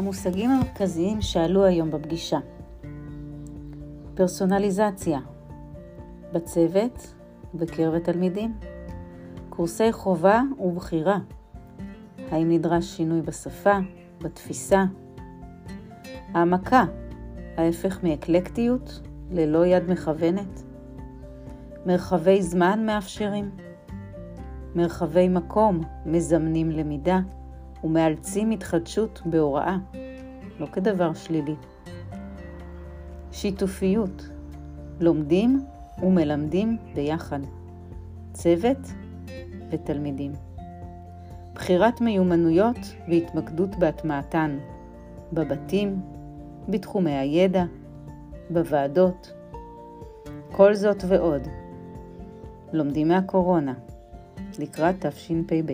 המושגים המרכזיים שעלו היום בפגישה. פרסונליזציה בצוות ובקרב התלמידים, קורסי חובה ובחירה, האם נדרש שינוי בשפה, בתפיסה, העמקה, ההפך מאקלקטיות ללא יד מכוונת, מרחבי זמן מאפשרים, מרחבי מקום מזמנים למידה ומאלצים התחדשות בהוראה, לא כדבר שלילי. שיתופיות, לומדים ומלמדים ביחד, צוות ותלמידים. בחירת מיומנויות והתמקדות בהטמעתן, בבתים, בתחומי הידע, בוועדות. כל זאת ועוד. לומדים מהקורונה, לקראת תשפ"ב.